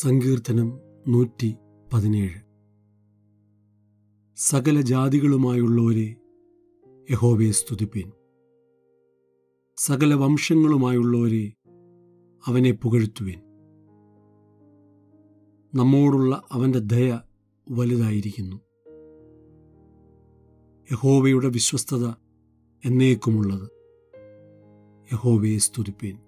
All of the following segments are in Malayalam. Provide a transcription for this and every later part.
സങ്കീർത്തനം നൂറ്റി പതിനേഴ്. സകല ജാതികളുമായുള്ളവരെ യഹോവയെ സ്തുതിപ്പീൻ. സകല വംശങ്ങളുമായുള്ളവരെ അവനെ പുകഴ്ത്തുവീൻ. നമ്മോടുള്ള അവന്റെ ദയ വലുതായിരിക്കുന്നു. യഹോവയുടെ വിശ്വസ്തത എന്നേക്കുമുള്ളത്. യഹോവയെ സ്തുതിപ്പീൻ.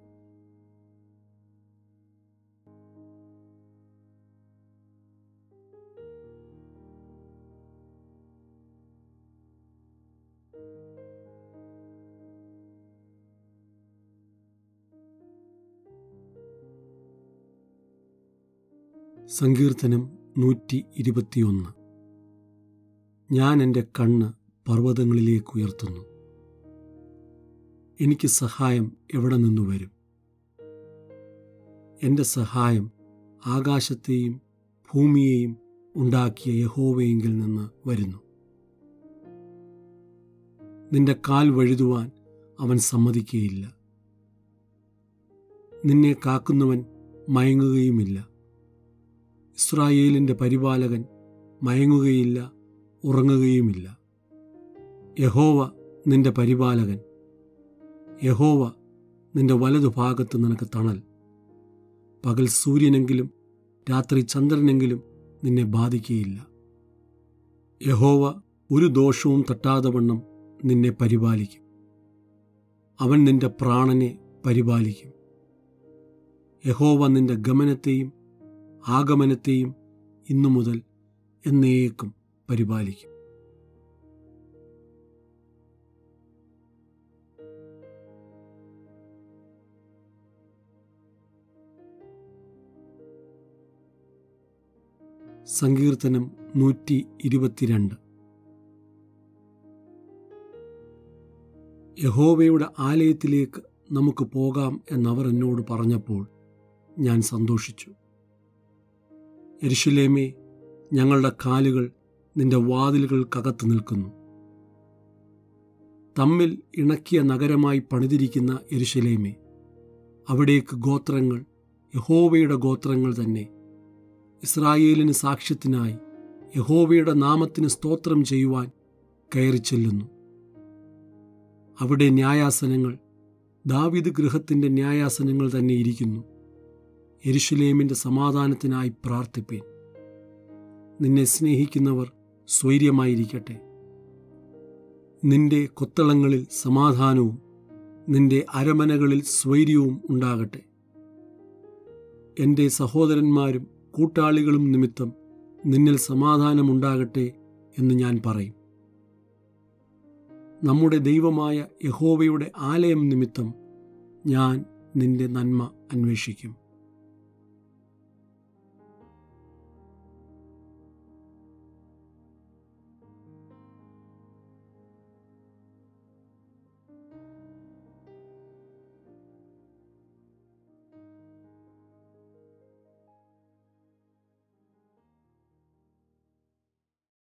സങ്കീർത്തനം നൂറ്റി ഇരുപത്തിയൊന്ന് ഞാൻ എന്റെ കണ്ണ് പർവതങ്ങളിലേക്ക് ഉയർത്തുന്നു എനിക്ക് സഹായം എവിടെ നിന്ന് വരും? എന്റെ സഹായം ആകാശത്തെയും ഭൂമിയെയും ഉണ്ടാക്കിയ യഹോവയെങ്കിൽ നിന്ന് വരുന്നു. നിന്റെ കാൽ വഴുതുവാൻ അവൻ സമ്മതിക്കുകയില്ല നിന്നെ കാക്കുന്നവൻ മയങ്ങുകയുമില്ല. ഇസ്രായേലിന്റെ പരിപാലകൻ മയങ്ങുകയില്ല ഉറങ്ങുകയുമില്ല. യഹോവ നിന്റെ പരിപാലകൻ. യഹോവ നിന്റെ വലതുഭാഗത്ത് നിനക്ക് തണൽ. പകൽ സൂര്യനെങ്കിലും രാത്രി ചന്ദ്രനെങ്കിലും നിന്നെ ബാധിക്കുകയില്ല യഹോവ ഒരു ദോഷവും തട്ടാതെ വണ്ണം നിന്നെ പരിപാലിക്കും. അവൻ നിന്റെ പ്രാണനെ പരിപാലിക്കും. യഹോവ നിന്റെ ഗമനത്തെയും ആഗമനത്തെയും ഇന്നു മുതൽ എന്നേക്കും പരിപാലിക്കും. സങ്കീർത്തനം നൂറ്റി ഇരുപത്തിരണ്ട് യഹോവയുടെ ആലയത്തിലേക്ക് നമുക്ക് പോകാം എന്നവർ എന്നോട് പറഞ്ഞപ്പോൾ ഞാൻ സന്തോഷിച്ചു. എരിശിലേമേ ഞങ്ങളുടെ കാലുകൾ നിന്റെ വാതിലുകൾക്കകത്ത് നിൽക്കുന്നു. തമ്മിൽ ഇണക്കിയ നഗരമായി പണിതിരിക്കുന്ന എരിശിലേമേ അവിടേക്ക് ഗോത്രങ്ങൾ യഹോവയുടെ ഗോത്രങ്ങൾ തന്നെ. ഇസ്രായേലിന് സാക്ഷ്യത്തിനായി യഹോവയുടെ നാമത്തിന് സ്തോത്രം ചെയ്യുവാൻ കയറി ചെല്ലുന്നു. അവിടെ ന്യായാസനങ്ങൾ ദാവിദ് ഗൃഹത്തിന്റെ ന്യായാസനങ്ങൾ തന്നെ ഇരിക്കുന്നു. എരുഷലേമിന്റെ സമാധാനത്തിനായി പ്രാർത്ഥിപ്പീൻ. നിന്നെ സ്നേഹിക്കുന്നവർ സ്വൈര്യമായിരിക്കട്ടെ. നിന്റെ കൊത്തളങ്ങളിൽ സമാധാനവും നിന്റെ അരമനകളിൽ സ്വൈര്യവും ഉണ്ടാകട്ടെ. എന്റെ സഹോദരന്മാരും കൂട്ടാളികളും നിമിത്തം നിന്നിൽ സമാധാനമുണ്ടാകട്ടെ എന്ന് ഞാൻ പറയും. നമ്മുടെ ദൈവമായ യഹോവയുടെ ആലയം നിമിത്തം ഞാൻ നിന്റെ നന്മ അന്വേഷിക്കും.